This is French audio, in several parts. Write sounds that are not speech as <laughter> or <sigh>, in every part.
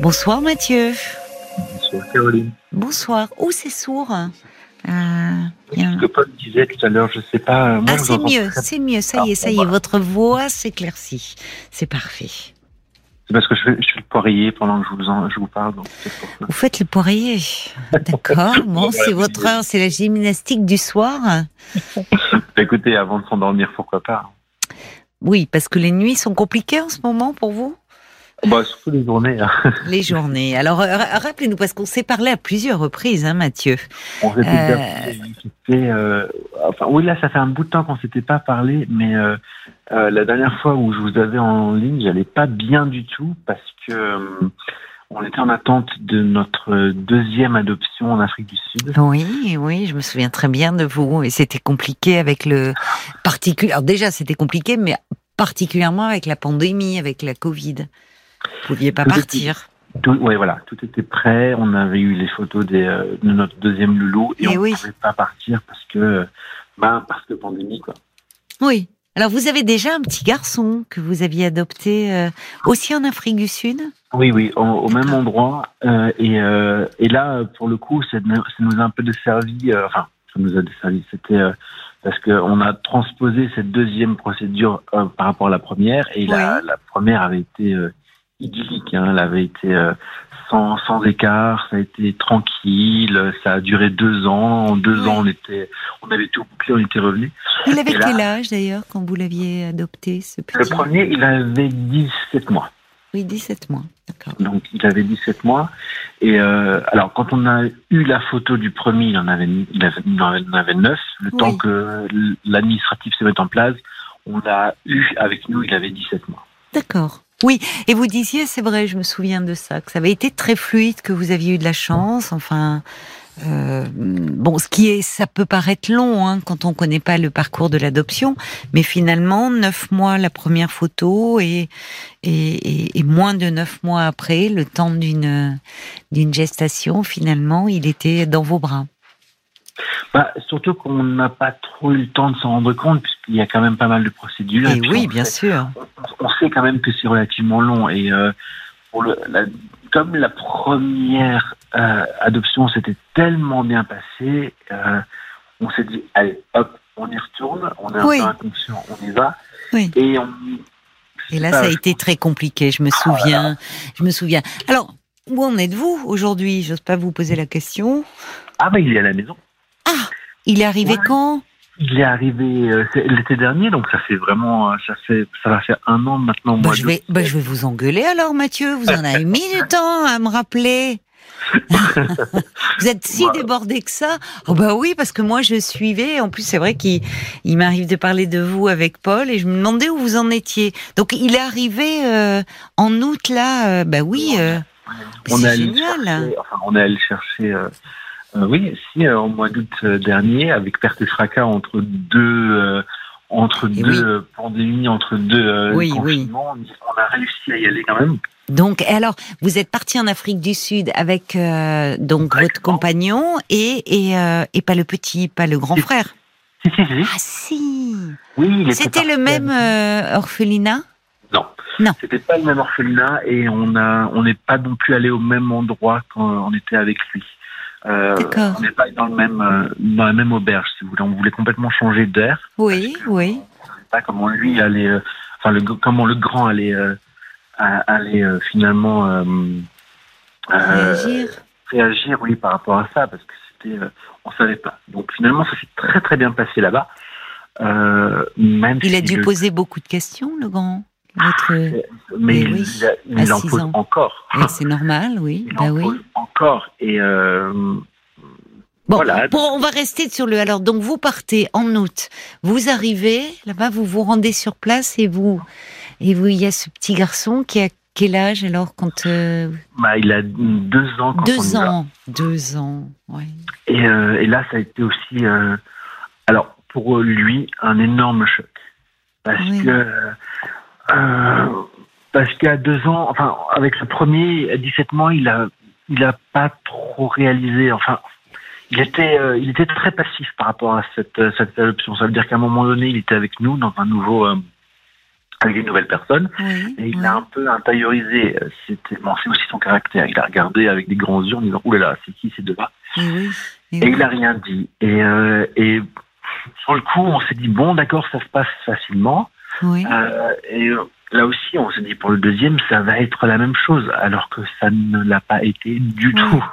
Bonsoir Mathieu. Bonsoir Caroline. Bonsoir. Oh, c'est sourd. Euh, ce que Paul disait tout à l'heure, je sais pas. ah, c'est mieux, c'est mieux. Ça y est, ça y est. Votre voix s'éclaircit. C'est parfait. C'est parce que je fais, le poirier pendant que je vous, je vous parle. vous faites le poirier. D'accord. <laughs> bon, c'est votre heure, c'est la gymnastique du soir. <laughs> Écoutez, avant de s'endormir, pourquoi pas Oui, parce que les nuits sont compliquées en ce moment pour vous? Bah, surtout les journées. Hein. <laughs> Les journées. Alors, euh, rappelez-nous, parce qu'on s'est parlé à plusieurs reprises, hein, Mathieu. On s'était euh... euh, enfin, oui, là, ça fait un bout de temps qu'on s'était pas parlé, mais euh, la dernière fois où je vous avais en ligne, j'allais pas bien du tout parce que on était en attente de notre deuxième adoption en Afrique du Sud. Oui, oui, je me souviens très bien de vous. Et c'était compliqué avec le particulier. Alors déjà, c'était compliqué, mais particulièrement avec la pandémie, avec la Covid. Vous pouviez pas partir. oui, voilà, tout était prêt. On avait eu les photos des, euh, de notre deuxième loulou et, on ne pouvait pas partir parce que, bah, parce que pandémie, quoi. Oui. Alors, vous avez déjà un petit garçon que vous aviez adopté euh, aussi en Afrique du Sud? Oui, oui, au, même endroit. Euh, et, et, là, pour le coup, ça, nous a un peu desservi. enfin, ça nous a desservi. C'était parce qu'on a transposé cette deuxième procédure par rapport à la première, et la, la, première avait été idyllique. Hein. Elle avait été euh, sans, sans écart, ça a été tranquille, ça a duré deux ans. En deux ans, on était, on avait tout bouclé, on était revenu. Il avait quel âge d'ailleurs quand vous l'aviez adopté ce petit Le premier, il avait 17 mois. Oui, 17 mois, d'accord. Donc il avait 17 mois. Et euh, alors quand on a eu la photo du premier, il en avait, il avait, il en avait 9. Le temps que l'administratif se mette en place, on a eu avec nous, il avait 17 mois. D'accord. Oui, et vous disiez, c'est vrai, je me souviens de ça, que ça avait été très fluide, que vous aviez eu de la chance, enfin. Euh, bon, ce qui est, ça peut paraître long hein, quand on connaît pas le parcours de l'adoption, mais finalement, neuf mois la première photo et, et, et, moins de neuf mois après, le temps d'une d'une gestation, finalement, il était dans vos bras. Bah, surtout qu'on n'a pas trop eu le temps de s'en rendre compte, puisqu'il y a quand même pas mal de procédures. Et, oui, bien sûr. On, sait quand même que c'est relativement long. Et euh, pour le, comme la première euh, adoption s'était tellement bien passée, euh, on s'est dit, allez, hop, on y retourne, on est un peu inconscient, on y va. Oui. Et, on, et là, ça a été très compliqué, je me souviens. Je me souviens. Alors, où en êtes-vous aujourd'hui? J'ose pas vous poser la question. Ah, bah, il est à la maison. Ah, il est arrivé quand? Il est arrivé euh, l'été dernier, donc ça fait vraiment, euh, ça fait, ça va faire un an maintenant. Bah, je vais, bah, je vais vous engueuler alors, Mathieu. Vous en avez mis du temps à me rappeler. <laughs> vous êtes si débordé que ça Oh bah oui, parce que moi je suivais. En plus, c'est vrai qu'il il, m'arrive de parler de vous avec Paul et je me demandais où vous en étiez. Donc il est arrivé euh, en août là. bah oui. on, est génial. enfin, on est allé chercher euh, oui, si, euh, au mois d'août euh, dernier, avec perte et fracas entre deux, entre deux pandémies, entre deux confinements, on a réussi à y aller quand même. Donc, alors, vous êtes parti en Afrique du Sud avec donc votre compagnon et et, et pas le petit, pas le grand frère? Si, si, si. Ah si. Oui, C'était le même orphelinat? Non. Non. C'était pas le même orphelinat et on a, on n'est pas non plus allé au même endroit quand on était avec lui. Euh, on n'est pas dans le même euh, dans la même auberge, si vous voulez. On voulait complètement changer d'air. Oui, oui. Pas comment lui allait, euh, enfin le, comment le grand allait allait finalement réagir. réagir, oui, par rapport à ça, parce que c'était, on savait pas. Donc finalement, ça s'est très très bien passé là-bas. même il a dû poser beaucoup de questions, le grand. Mais, il, en pose encore. c'est normal, oui. Il bah en oui. pose encore. Et euh, bon, voilà. bon, on va rester sur le. Alors, donc, vous partez en août. Vous arrivez là-bas, vous vous rendez sur place et vous. Et vous, il y a ce petit garçon qui a quel âge alors quand euh, bah, Il a deux ans quand deux on ans, deux ans, oui. Et, euh, et, là, ça a été aussi, alors pour lui, un énorme choc parce que euh, parce qu'il y a deux ans, enfin, avec le premier, à 17 mois, il a, il a pas trop réalisé, enfin, il était, euh, il était très passif par rapport à cette, cette adoption. Ça veut dire qu'à un moment donné, il était avec nous dans un nouveau, euh, avec une nouvelle personne. Oui, Et il oui. a un peu intériorisé. euh, C'était, bon, c'est aussi son caractère. Il a regardé avec des grands yeux en disant là, c'est qui ces deux-là? Et oui. Il a rien dit. Et, euh, et sur le coup, on s'est dit Bon, d'accord, ça se passe facilement. Oui. Euh, et euh, là aussi, on s'est dit pour le deuxième, ça va être la même chose, alors que ça ne l'a pas été du Oui. tout.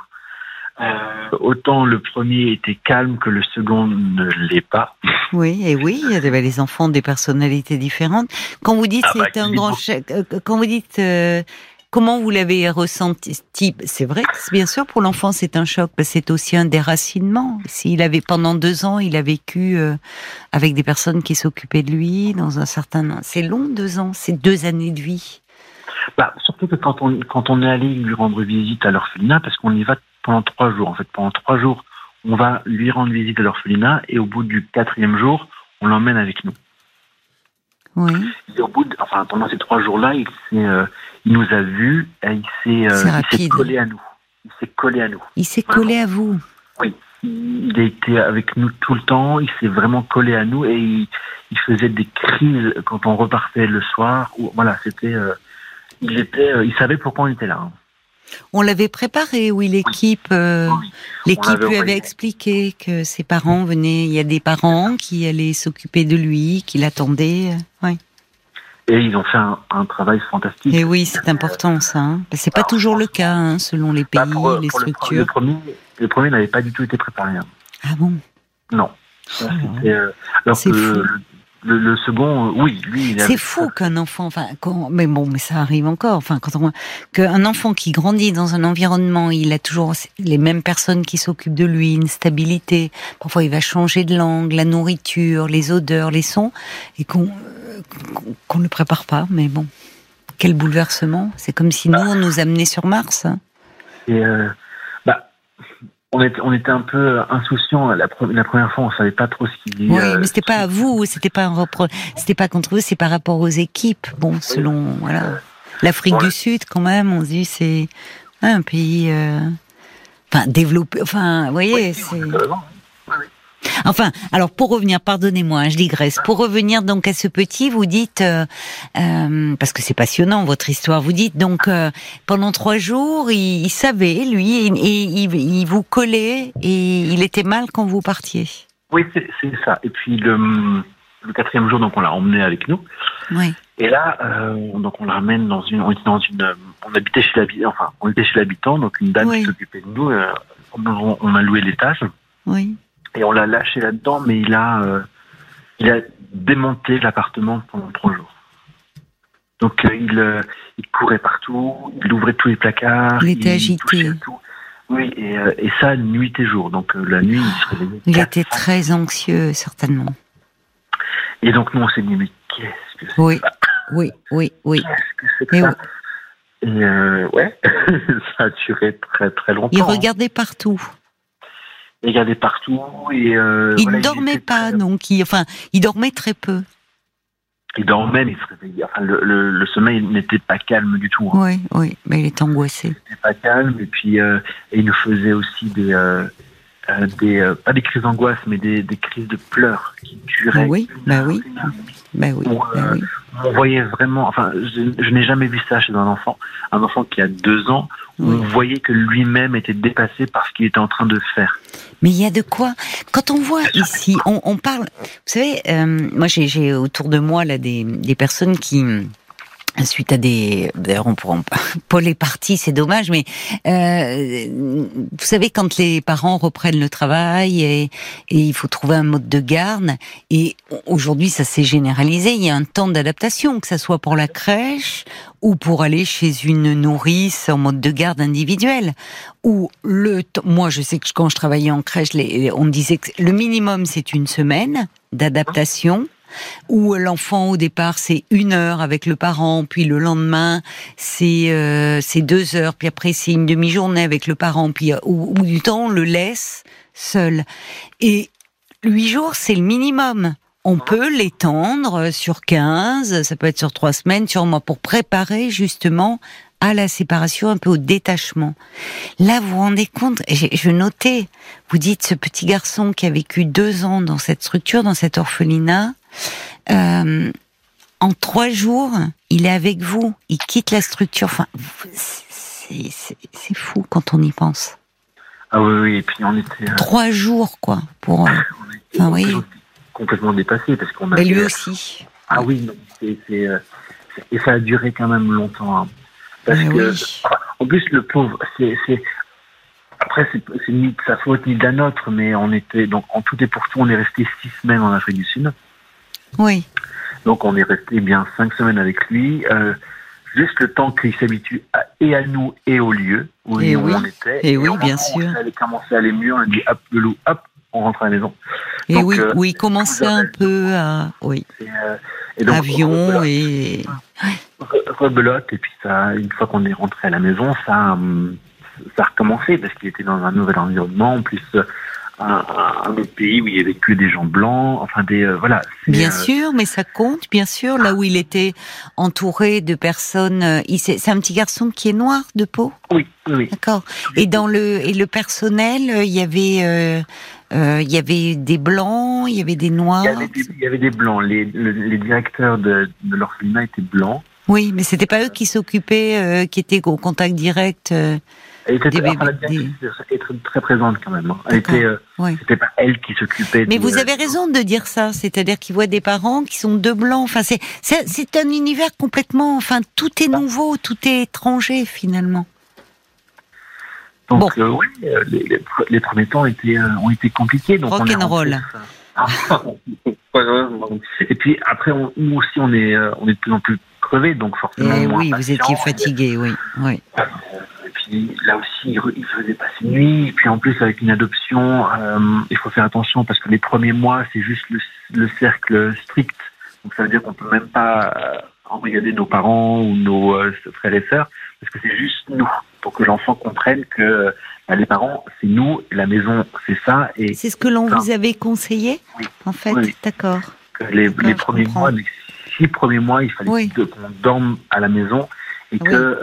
Euh, autant le premier était calme que le second ne l'est pas. Oui, et oui, il y avait les enfants des personnalités différentes. Quand vous dites Ah bah, c'est un grand chèque, euh, quand vous dites euh, comment vous l'avez ressenti, c'est vrai bien sûr pour l'enfant c'est un choc, parce que c'est aussi un déracinement. S'il avait pendant deux ans, il a vécu euh, avec des personnes qui s'occupaient de lui dans un certain, c'est long deux ans, c'est deux années de vie. Bah, surtout que quand on, quand on est allé lui rendre visite à l'orphelinat, parce qu'on y va pendant trois jours, en fait, pendant trois jours, on va lui rendre visite à l'orphelinat, et au bout du quatrième jour, on l'emmène avec nous. Oui, Et au bout de, enfin, pendant ces trois jours-là, il, s'est, euh, il nous a vus, et il s'est, euh, il s'est rapide. collé à nous. Il s'est collé à nous. il s'est collé à vous. Il a été avec nous tout le temps, il s'est vraiment collé à nous et il, il faisait des crises quand on repartait le soir. Ou, voilà, c'était, euh, il était, euh, il savait pourquoi on était là. hein. On l'avait préparé, oui, l'équipe. euh, Oui. L'équipe lui avait expliqué que ses parents venaient. Il y a des parents qui allaient s'occuper de lui, qui l'attendaient. euh, Oui. Et ils ont fait un, un travail fantastique. Et oui, c'est important ça. Hein. C'est pas toujours le cas hein, selon les pays, Bah, pour, euh, les pour structures. le premier, le premier n'avait pas du tout été préparé. hein. Ah bon? Non. C'était, euh, C'est fou. le, le second, euh, oui, lui, C'est fou qu'un enfant, enfin, quand- mais bon, mais ça arrive encore. Enfin, quand on, qu'un enfant qui grandit dans un environnement, il a toujours les mêmes personnes qui s'occupent de lui, une stabilité. Parfois, il va changer de langue, la nourriture, les odeurs, les sons, et qu'on euh, qu'on- qu'on le prépare pas. Mais bon, quel bouleversement C'est comme si nous on nous amenait sur Mars. Et euh, bah, on était, on était un peu insouciants la, pre- la première fois. On savait pas trop ce qu'il. Oui, euh, mais c'était pas à vous, c'était pas un c'était pas contre vous, c'est par rapport aux équipes. Bon, selon voilà, l'Afrique du Sud quand même, on se dit c'est un pays, euh, enfin développé, enfin, vous voyez, c'est. Enfin, alors pour revenir, pardonnez-moi, hein, je digresse. Pour revenir donc à ce petit, vous dites, euh, euh, parce que c'est passionnant votre histoire, vous dites donc euh, pendant trois jours, il, il savait lui, et, et il, il vous collait et il était mal quand vous partiez. Oui, c'est ça. Et puis le, le quatrième jour, donc on l'a emmené avec nous. Oui. Et là, donc on la ramène dans une, on était dans une, on habitait chez l'habitant, enfin on était chez l'habitant, donc une dame Oui. qui s'occupait de nous. on, on a loué l'étage Oui. Et on l'a lâché là-dedans, mais il a, euh, il a démonté l'appartement pendant trois jours. Donc euh, il, euh, il courait partout, il ouvrait tous les placards, Il était agité. tout. Oui, et, et ça nuit et jour. Donc la nuit, il se réveillait. Il était fois. très anxieux, certainement. Et donc nous on s'est dit mais qu'est-ce que c'est Oui, que ça? oui, oui, oui. Qu'est-ce que c'est Et ça? Et euh, ouais, <laughs> ça a duré très très longtemps. Il hein. regardait partout. Il regardait partout et euh, Il voilà, ne dormait pas, très- donc il, enfin, il dormait très peu. Il dormait, mais il se réveillait. Enfin, le, le, le sommeil n'était pas calme du tout. hein. Oui, oui, mais il est angoissé. Il n'était pas calme et puis euh, et il nous faisait aussi des euh, des pas des crises d'angoisse, mais des, des crises de pleurs qui duraient. Oui, bah oui. heure. Ben oui, ben euh, oui. On voyait vraiment, enfin, je, je n'ai jamais vu ça chez un enfant. Un enfant qui a deux ans, Oui. on voyait que lui-même était dépassé par ce qu'il était en train de faire. Mais il y a de quoi. Quand on voit ici, on, on parle. Vous savez, euh, moi j'ai j'ai autour de moi là des, des personnes qui suite à des d'ailleurs on pourra pas <laughs> Paul est parti c'est dommage mais euh, vous savez quand les parents reprennent le travail et, et il faut trouver un mode de garde et aujourd'hui ça s'est généralisé il y a un temps d'adaptation que ça soit pour la crèche ou pour aller chez une nourrice en mode de garde individuel. Ou le moi je sais que quand je travaillais en crèche les- on disait que le minimum c'est une semaine d'adaptation où l'enfant au départ c'est une heure avec le parent, puis le lendemain c'est euh, c'est deux heures, puis après c'est une demi-journée avec le parent, puis euh, au, au bout du temps on le laisse seul. Et huit jours c'est le minimum. On peut l'étendre sur 15, ça peut être sur trois semaines, sur un mois, pour préparer justement à la séparation, un peu au détachement. Là, vous vous rendez compte, je notais, vous dites ce petit garçon qui a vécu deux ans dans cette structure, dans cet orphelinat, euh, en trois jours, il est avec vous, il quitte la structure. Enfin, c'est fou quand on y pense. Ah oui, oui, et puis on était. Euh, trois jours, quoi, pour. enfin, oui. Complètement dépassé parce qu'on a. Mais lui aussi. Ah oui, non, et ça a duré quand même longtemps. Hein. parce que, en plus, le pauvre, c'est après, c'est ni de sa faute ni de la nôtre, mais on était donc en tout et pour tout, on est resté six semaines en Afrique du Sud. Oui. Donc on est resté bien cinq semaines avec lui, euh, juste le temps qu'il s'habitue et à nous et au lieu où, et on était. Et, oui, bien sûr. On avait commencé à aller mieux, on a dit hop le loup, hop, on rentre à la maison. Et oui, euh, oui, commençait un peu à, oui. Euh, Avion et rebelote et puis ça, une fois qu'on est rentré à la maison, ça, hum, ça a recommencé parce qu'il était dans un nouvel environnement, en plus un, un, autre pays où il y avait que des gens blancs, enfin des euh, voilà. Bien euh, sûr, mais ça compte, bien sûr. Là où il était entouré de personnes, euh, c'est un petit garçon qui est noir de peau? Oui, oui. D'accord. Et dans le et le personnel, il y avait. il y avait des blancs, il y avait des noirs? Il y avait des, blancs. Les, les directeurs de, de l'orphelinat étaient blancs. Oui, mais c'était pas eux qui s'occupaient, qui étaient au contact direct. Elle était, très présente quand même. Hein. Elle était, euh, c'était pas elle qui s'occupait. Mais vous avez raison de dire ça, c'est-à-dire qu'il voit des parents qui sont deux blancs. Enfin, c'est, c'est, un univers complètement. Enfin, tout est nouveau, tout est étranger finalement. Donc euh, oui, euh, les, premiers temps étaient, ont été compliqués. Donc Rock'n'roll. <laughs> Et puis après, nous aussi, on est, on est de plus en plus crevés, donc forcément. Et eh oui, vous étiez fatigué, oui, oui là aussi, il faisait passer nuit. Et puis en plus, avec une adoption, euh, il faut faire attention parce que les premiers mois, c'est juste le, cercle strict. Donc ça veut dire qu'on peut même pas euh, embrigader nos parents ou nos euh, frères et sœurs parce que c'est juste nous pour que l'enfant comprenne que bah, les parents, c'est nous, la maison, c'est ça. Et c'est ce que l'on vous avait conseillé, en fait. D'accord. Les, les premiers mois, les six premiers mois, il fallait qu'on dorme à la maison et que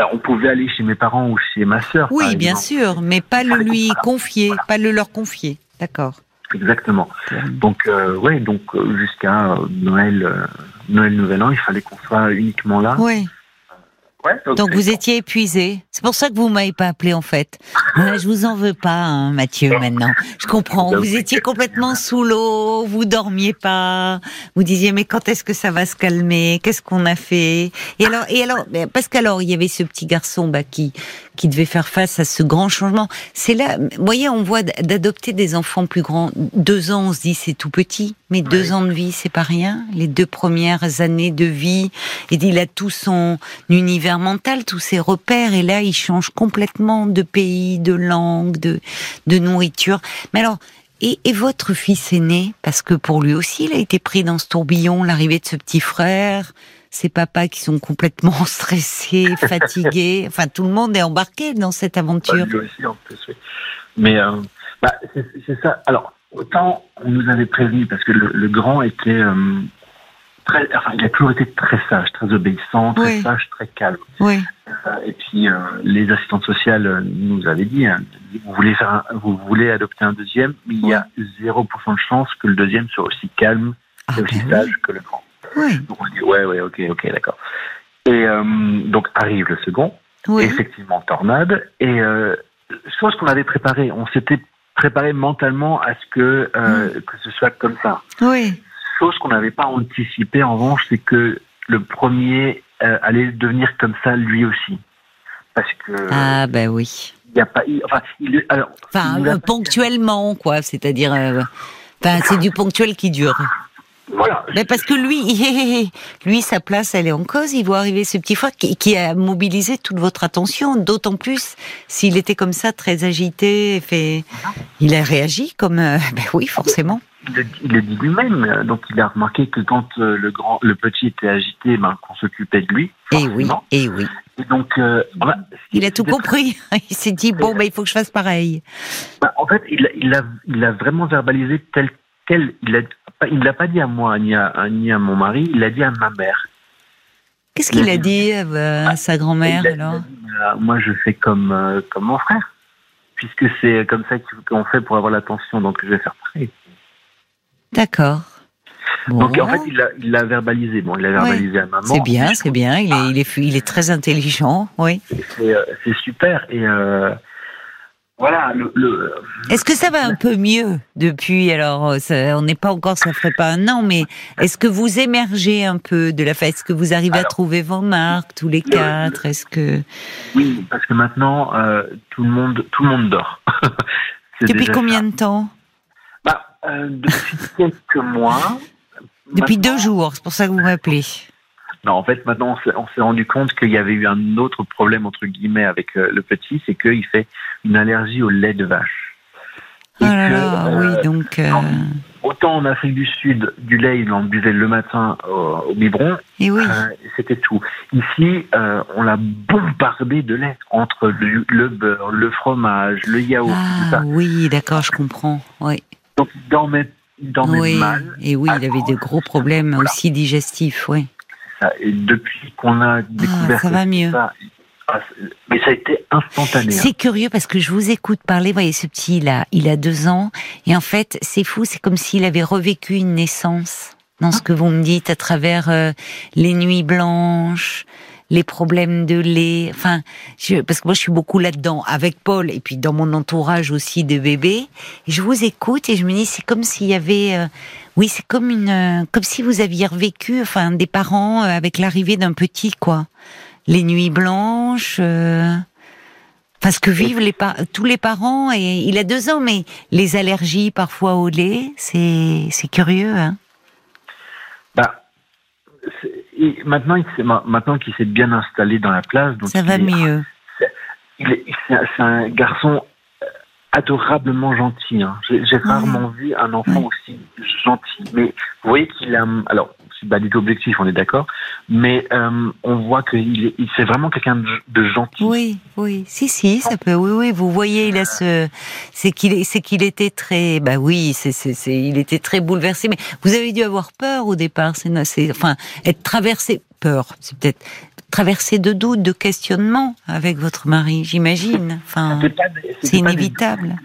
bah, on pouvait aller chez mes parents ou chez ma sœur. Oui, bien sûr, mais pas le lui confier, pas le leur confier. D'accord. Exactement. Donc, euh, ouais, donc euh, jusqu'à euh, Noël, Noël, Nouvel An, il fallait qu'on soit uniquement là. Oui donc, vous étiez épuisé. C'est pour ça que vous m'avez pas appelé en fait. je vous en veux pas, hein, Mathieu. Maintenant, je comprends. Vous étiez complètement sous l'eau, vous dormiez pas. Vous disiez mais quand est-ce que ça va se calmer? Qu'est-ce qu'on a fait? Et alors, et alors, parce qu'alors il y avait ce petit garçon bah, qui qui devait faire face à ce grand changement. C'est là, vous voyez, on voit d'adopter des enfants plus grands. Deux ans, on se dit c'est tout petit, mais deux ans de vie, c'est pas rien. Les deux premières années de vie, et il a tout son univers mental, tous ses repères, et là, il change complètement de pays, de langue, de, de nourriture. Mais alors, et, et, votre fils aîné, parce que pour lui aussi, il a été pris dans ce tourbillon, l'arrivée de ce petit frère, ces papas qui sont complètement <laughs> stressés, fatigués. Enfin, tout le monde est embarqué dans cette aventure. Lui aussi, en plus, oui. Mais euh, bah, c'est ça. Alors, autant on nous avait prévenu, parce que le, grand était euh, très. Enfin, il a toujours été très sage, très obéissant, très sage, très calme. Oui. Euh, et puis, les assistantes sociales nous avaient dit hein, vous, voulez faire vous voulez adopter un deuxième, mais il y a 0% de chance que le deuxième soit aussi calme et ah, aussi ben sage que le grand. Donc on dit ouais, ouais, ok, ok, d'accord. Et euh, donc arrive le second, effectivement tornade, et euh, chose qu'on avait préparé, on s'était préparé mentalement à ce que euh, que ce soit comme ça. Oui. Chose qu'on n'avait pas anticipé en revanche, c'est que le premier allait devenir comme ça lui aussi, parce que. Ah ben oui. Il n'y a pas, enfin, il, alors, enfin ponctuellement quoi, c'est-à-dire, enfin, c'est du ponctuel qui dure. Mais parce que lui, <laughs> lui, sa place, elle est en cause. Il voit arriver ce petit frère qui, a mobilisé toute votre attention. D'autant plus s'il était comme ça, très agité. Fait, il a réagi comme, euh, <laughs> ben oui, forcément. Il le dit lui-même. Donc, il a remarqué que quand euh, le grand, le petit était agité, ben, qu'on s'occupait de lui. Et oui, et oui. Et donc, euh, il a tout compris. <laughs> Il s'est dit bon, ben, il faut que je fasse pareil. Ben, en fait, il, il, a, il a vraiment verbalisé tel quel il a il ne l'a pas dit à moi ni à, ni à mon mari, il l'a dit à ma mère. Qu'est-ce qu'il a dit à sa grand-mère alors euh, Moi, je fais comme, euh, comme mon frère, puisque c'est comme ça qu'on fait pour avoir l'attention, donc je vais faire pareil. D'accord. Donc en fait, il l'a verbalisé. Bon, il l'a verbalisé à maman. C'est bien, c'est bien. Il est, il est, il est très intelligent, oui. C'est euh, super. Et euh, voilà. Le, Est-ce que ça va un peu mieux depuis Alors, on n'est pas encore, ça ferait pas un an, mais est-ce que vous émergez un peu de la fête? Est-ce que vous arrivez à trouver vos marques tous les quatre? Est-ce que Oui, parce que maintenant euh, tout le monde, tout le monde dort. <laughs> depuis combien de temps? Bah, Depuis quelques mois. Depuis deux jours, c'est pour ça que vous m'appelez. Non, en fait, maintenant, on s'est rendu compte qu'il y avait eu un autre problème, entre guillemets, avec euh, le petit, c'est qu'il fait une allergie au lait de vache. ah là oui, euh, donc... Euh, autant en Afrique du Sud, du lait, il en buvait le matin au, biberon, et oui. c'était tout. Ici, on l'a bombardé de lait, entre le, le, beurre, le fromage, le yaourt, ah, tout ça. oui, d'accord, je comprends, oui. Donc, dans mes oui, Et oui, il avait de gros problèmes aussi digestifs, oui. Et depuis qu'on a découvert ah, ça va mieux. Ah, mais ça a été instantané. Hein. C'est curieux parce que je vous écoute parler. Vous voyez, ce petit, il a, il a deux ans. Et en fait, c'est fou. C'est comme s'il avait revécu une naissance dans ce que vous me dites à travers euh, les nuits blanches, les problèmes de lait. Enfin, parce que moi, je suis beaucoup là-dedans avec Paul et puis dans mon entourage aussi de bébés. Et je vous écoute et je me dis, c'est comme s'il y avait, euh, oui, c'est comme une, euh, comme si vous aviez revécu, enfin, des parents euh, avec l'arrivée d'un petit, quoi. Les nuits blanches. Parce que vivent les tous les parents, et il a deux ans, mais les allergies parfois au lait, c'est curieux. Hein bah, maintenant, il maintenant qu'il s'est bien installé dans la place, donc ça va mieux. C'est un garçon euh, adorablement gentil. Hein. J'ai rarement vu un enfant aussi gentil. Mais vous voyez qu'il a. Alors, c'est pas du tout objectif, on est d'accord. Mais euh, on voit qu'il il, c'est vraiment quelqu'un de, gentil. Oui, oui, si, si, ça peut. Oui, oui. Vous voyez, il a ce, c'est qu'il, c'est qu'il était très, bah oui, c'est, c'est, il était très bouleversé. Mais vous avez dû avoir peur au départ. C'est, c'est enfin, être traversé, peur, c'est peut-être traversé de doutes, de questionnements avec votre mari, j'imagine. Enfin, c'est inévitable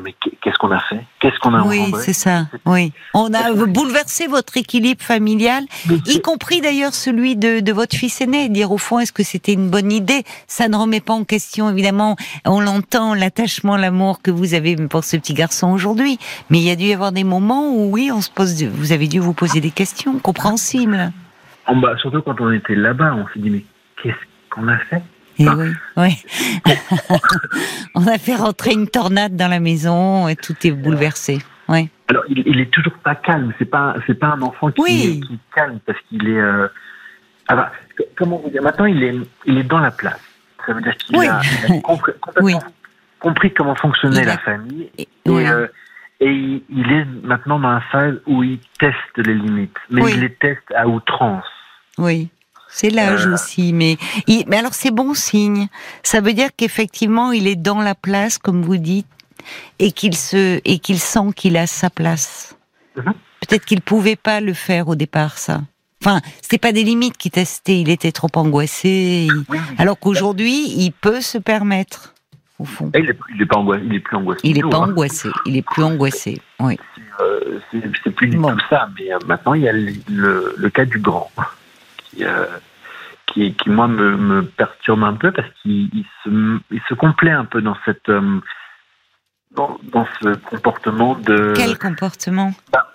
mais qu'est-ce qu'on a fait? Qu'est-ce qu'on a Oui, c'est ça. Oui, on a bouleversé votre équilibre familial, y compris d'ailleurs celui de, votre fils aîné. Dire au fond, est-ce que c'était une bonne idée? Ça ne remet pas en question, évidemment. On l'entend, l'attachement, l'amour que vous avez pour ce petit garçon aujourd'hui. Mais il y a dû y avoir des moments où, oui, on se pose. Vous avez dû vous poser des questions compréhensibles. Bah, surtout quand on était là-bas, on s'est dit mais qu'est-ce qu'on a fait? Et oui, oui. <laughs> on a fait rentrer une tornade dans la maison et tout est bouleversé. Oui. Alors, il, il est toujours pas calme. C'est pas, c'est pas un enfant qui, est calme parce qu'il est. Euh... Ah bah, comment vous dire Maintenant, il est, il est dans la place. Ça veut dire qu'il a, <laughs> compris, complètement compris comment fonctionnait la famille et, euh, et il, est maintenant dans la phase où il teste les limites, mais il les teste à outrance. Oui. C'est l'âge aussi, mais mais alors c'est bon signe. Ça veut dire qu'effectivement il est dans la place, comme vous dites, et qu'il se et qu'il sent qu'il a sa place. Mhm. Peut-être qu'il pouvait pas le faire au départ, ça. Enfin, c'était pas des limites qu'il testait. Il était trop angoissé. Alors qu'aujourd'hui, il peut se permettre, au fond. il, est, pas angoissé. Il est plus angoissé. Il est pas hein. angoissé. Il est plus angoissé. Oui. Euh, c'est plus du tout ça. Mais euh, maintenant, il y a le, le cas du grand. Euh, qui, qui, moi me, me, perturbe un peu parce qu'il se, il se complaît un peu dans cette euh, dans, dans, ce comportement de quel comportement? Bah,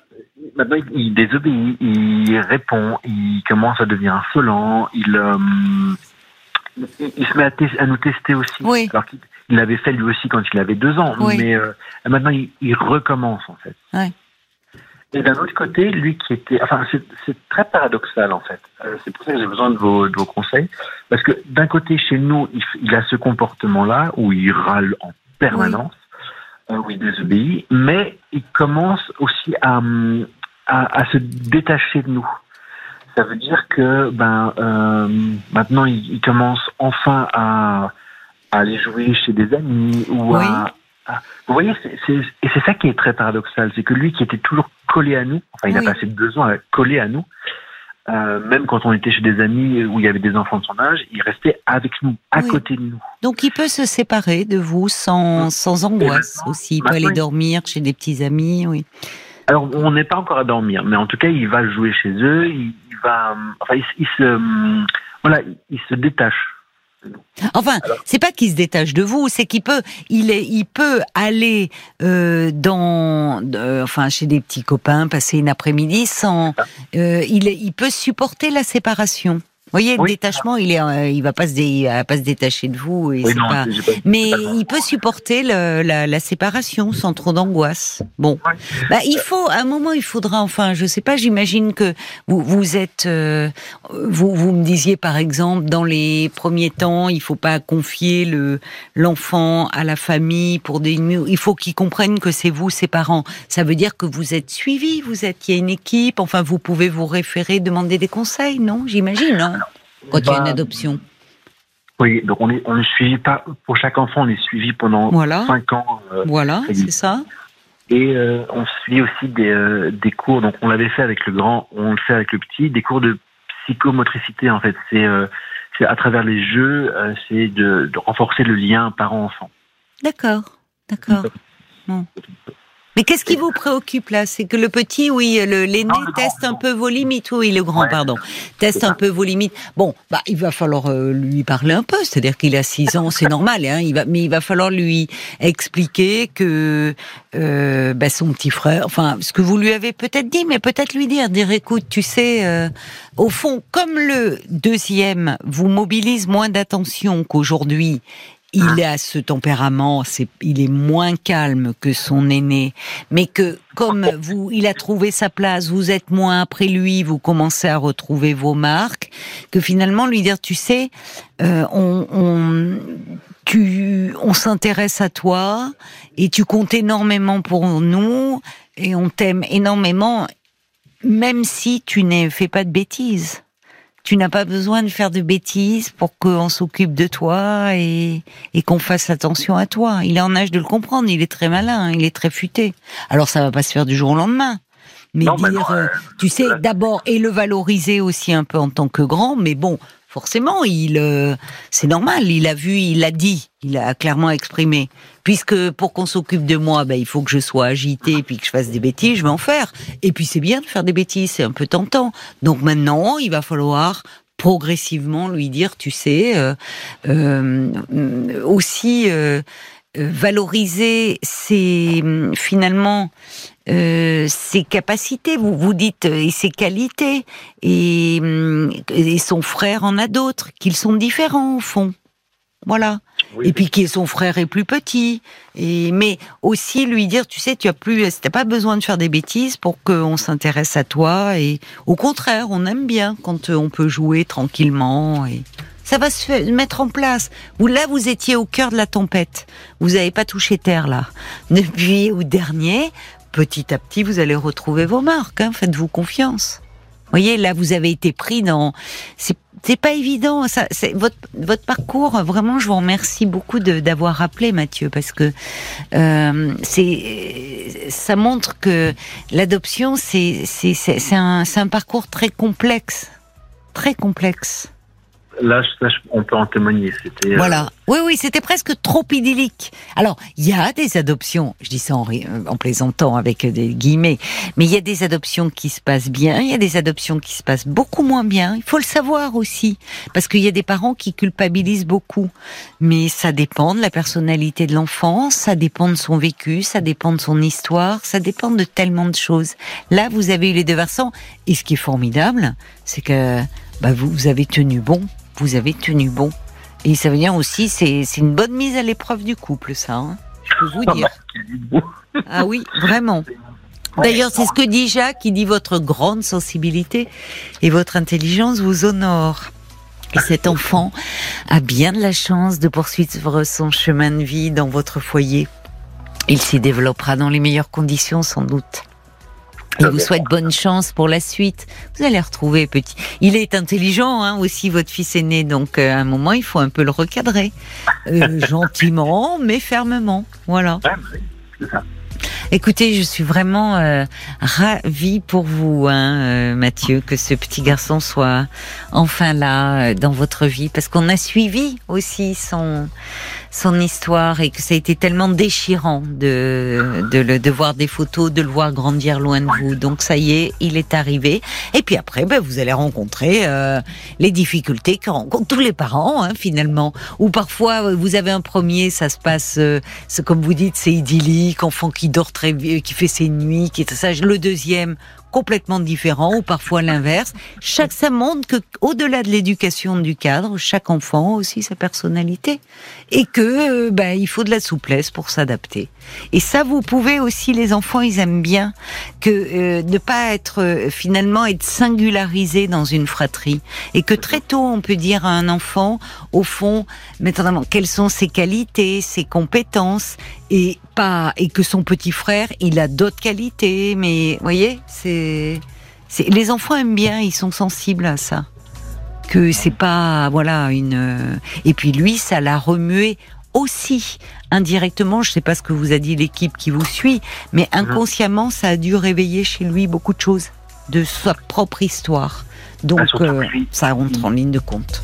maintenant il, désobéit il répond il commence à devenir insolent il euh, il, se met à, à, nous tester aussi oui. alors qu'il l'avait fait lui aussi quand il avait deux ans mais maintenant il, il, recommence en fait ouais. Et d'un autre côté, lui qui était, enfin, c'est très paradoxal en fait. Euh, c'est pour ça que j'ai besoin de vos, de vos, conseils, parce que d'un côté, chez nous, il, il a ce comportement-là où il râle en permanence, oui. euh, où il désobéit, mais il commence aussi à, à, à, se détacher de nous. Ça veut dire que, ben, euh, maintenant, il, il, commence enfin à, à aller jouer chez des amis ou oui. à ah, vous voyez, c'est, et c'est ça qui est très paradoxal, c'est que lui qui était toujours collé à nous, enfin il a passé deux ans à coller à nous, euh, même quand on était chez des amis où il y avait des enfants de son âge, il restait avec nous, à côté de nous. Donc il peut se séparer de vous sans, sans angoisse aussi, il peut aller dormir chez des petits amis, oui. Alors, on n'est pas encore à dormir, mais en tout cas, il va jouer chez eux. Il, va, enfin, il, se, voilà, il se détache. Enfin, c'est pas qu'il se détache de vous, c'est qu'il peut, il est, il peut aller euh, dans, enfin, chez des petits copains, passer une après-midi sans, euh, il, il peut supporter la séparation voyez, le détachement, il est, euh, il va pas se, va pas se détacher de vous. Et pas... Mais il peut supporter le, la, la, séparation sans trop d'angoisse. Bon, bah, il faut, à un moment, il faudra, enfin, je sais pas, j'imagine que vous, vous êtes, euh, vous, vous me disiez par exemple, dans les premiers temps, il faut pas confier le l'enfant à la famille pour des, il faut qu'ils comprennent que c'est vous, ses parents. Ça veut dire que vous êtes suivi, vous êtes, il y a une équipe. Enfin, vous pouvez vous référer, demander des conseils, non? J'imagine. Hein quand il y a une bah, adoption Oui, donc on est, on est suivi pas pour chaque enfant, on est suivi pendant voilà. 5 ans. Euh, voilà, c'est ça. Et euh, on suit aussi des, euh, des cours, donc on l'avait fait avec le grand, on le fait avec le petit, des cours de psychomotricité en fait. C'est c'est à travers les jeux, c'est de, de, renforcer le lien parent-enfant. D'accord, d'accord. Bon. Mais qu'est-ce qui vous préoccupe là? C'est que le petit, oui, l'aîné teste un peu vos limites, oui, le grand, pardon, teste un peu vos limites. Bon, bah, il va falloir euh, lui parler un peu, c'est-à-dire qu'il a 6 ans, c'est normal, hein, il va, mais il va falloir lui expliquer que euh, bah, son petit frère, enfin, ce que vous lui avez peut-être dit, mais peut-être lui dire, dire, écoute, tu sais, euh, au fond, comme le deuxième vous mobilise moins d'attention qu'aujourd'hui, il a ce tempérament, c'est, il est moins calme que son aîné, mais que comme <laughs> vous, il a trouvé sa place, vous êtes moins après lui, vous commencez à retrouver vos marques, que finalement lui dire, tu sais, euh, on, on, tu, on s'intéresse à toi et tu comptes énormément pour nous et on t'aime énormément, même si tu ne fais pas de bêtises tu n'as pas besoin de faire de bêtises pour qu'on s'occupe de toi et, qu'on fasse attention à toi. Il est en âge de le comprendre, il est très malin, il est très futé. Alors ça va pas se faire du jour au lendemain. Mais dire, euh, tu sais, d'abord, et le valoriser aussi un peu en tant que grand, mais bon, forcément, il, euh, c'est normal. Il a vu, il a dit, il a clairement exprimé. Puisque pour qu'on s'occupe de moi, ben, il faut que je sois agité et puis que je fasse des bêtises, je vais en faire. Et puis c'est bien de faire des bêtises, c'est un peu tentant. Donc maintenant, il va falloir progressivement lui dire, tu sais, euh, euh, aussi valoriser ses finalement euh, ses capacités, vous vous dites, euh, et ses qualités, et, mm, et son frère en a d'autres, qu'ils sont différents au fond. Voilà. Et puis qui son frère est plus petit. Et mais aussi lui dire, tu sais, tu as plus, t'as pas besoin de faire des bêtises pour qu'on s'intéresse à toi. Et au contraire, on aime bien quand on peut jouer tranquillement. Et ça va se mettre en place. Vous là, vous étiez au cœur de la tempête. Vous n'avez pas touché terre là. <laughs> Depuis au dernier, petit à petit, vous allez retrouver vos marques. Hein, Faites-vous confiance. Voyez, là, vous avez été pris dans. C'est pas évident. Ça, votre votre parcours. Vraiment, je vous remercie beaucoup d'avoir rappelé Mathieu parce que euh, c'est ça montre que l'adoption c'est c'est un c'est un parcours très complexe, très complexe là, on peut en témoigner. Euh, voilà. Oui, oui, c'était presque trop idyllique. Alors, il y a des adoptions, je dis ça en, en, plaisantant avec des guillemets, mais il y a des adoptions qui se passent bien, il y a des adoptions qui se passent beaucoup moins bien. Il faut le savoir aussi, parce qu'il y a des parents qui culpabilisent beaucoup. Mais ça dépend de la personnalité de l'enfant, ça dépend de son vécu, ça dépend de son histoire, ça dépend de tellement de choses. Là, vous avez eu les deux versants, et ce qui est formidable, c'est que bah, vous avez tenu bon vous avez tenu bon. Et ça veut dire aussi, c'est une bonne mise à l'épreuve du couple, ça. Hein. je peux vous dire. Ah oui, vraiment. D'ailleurs, c'est ce que dit Jacques, qui dit votre grande sensibilité et votre intelligence vous honore. Et cet enfant a bien de la chance de poursuivre son chemin de vie dans votre foyer. Il s'y développera dans les meilleures conditions, sans doute. Je vous souhaite bonne chance pour la suite. Vous allez retrouver petit. Il est intelligent hein, aussi, votre fils aîné. Donc euh, à un moment, il faut un peu le recadrer, euh, <laughs> gentiment mais fermement. Voilà. Écoutez, je suis vraiment euh, ravie pour vous, hein, euh, Mathieu, que ce petit garçon soit enfin là euh, dans votre vie, parce qu'on a suivi aussi son son histoire et que ça a été tellement déchirant de, de, le, de voir des photos, de le voir grandir loin de vous. Donc ça y est, il est arrivé. Et puis après, ben, vous allez rencontrer euh, les difficultés que rencontrent tous les parents, hein, finalement. Ou parfois, vous avez un premier, ça se passe, euh, comme vous dites, c'est idyllique, enfant qui dort très, qui fait ses nuits, qui est ça. Le deuxième, complètement différent ou parfois l'inverse. Chaque ça montre que au-delà de l'éducation du cadre, chaque enfant a aussi sa personnalité et que euh, ben, il faut de la souplesse pour s'adapter. Et ça, vous pouvez aussi, les enfants, ils aiment bien que euh, ne pas être euh, finalement être singularisé dans une fratrie et que très tôt on peut dire à un enfant, au fond, maintenant quelles sont ses qualités, ses compétences et pas et que son petit frère, il a d'autres qualités, mais voyez, c'est les enfants aiment bien, ils sont sensibles à ça. Que c'est pas voilà une et puis lui ça l'a remué aussi indirectement, je sais pas ce que vous a dit l'équipe qui vous suit, mais mhm. inconsciemment ça a dû réveiller chez lui beaucoup de choses de sa propre histoire. Donc ah, euh, ça rentre en ligne de compte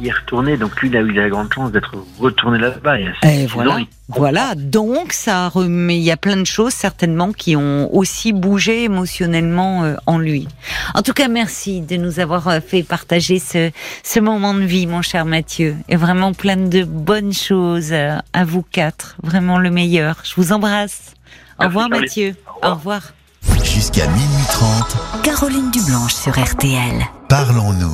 y est retourné, donc lui, il a eu la grande chance d'être retourné là-bas. Et voilà, voilà. Donc ça remet, il y a plein de choses certainement qui ont aussi bougé émotionnellement euh, en lui. En tout cas, merci de nous avoir euh, fait partager ce, ce moment de vie, mon cher Mathieu, et vraiment plein de bonnes choses euh, à vous quatre. Vraiment le meilleur. Je vous embrasse. Au revoir, Mathieu. Au revoir. Jusqu'à minuit 30. Caroline Dublanche sur RTL. Parlons-nous.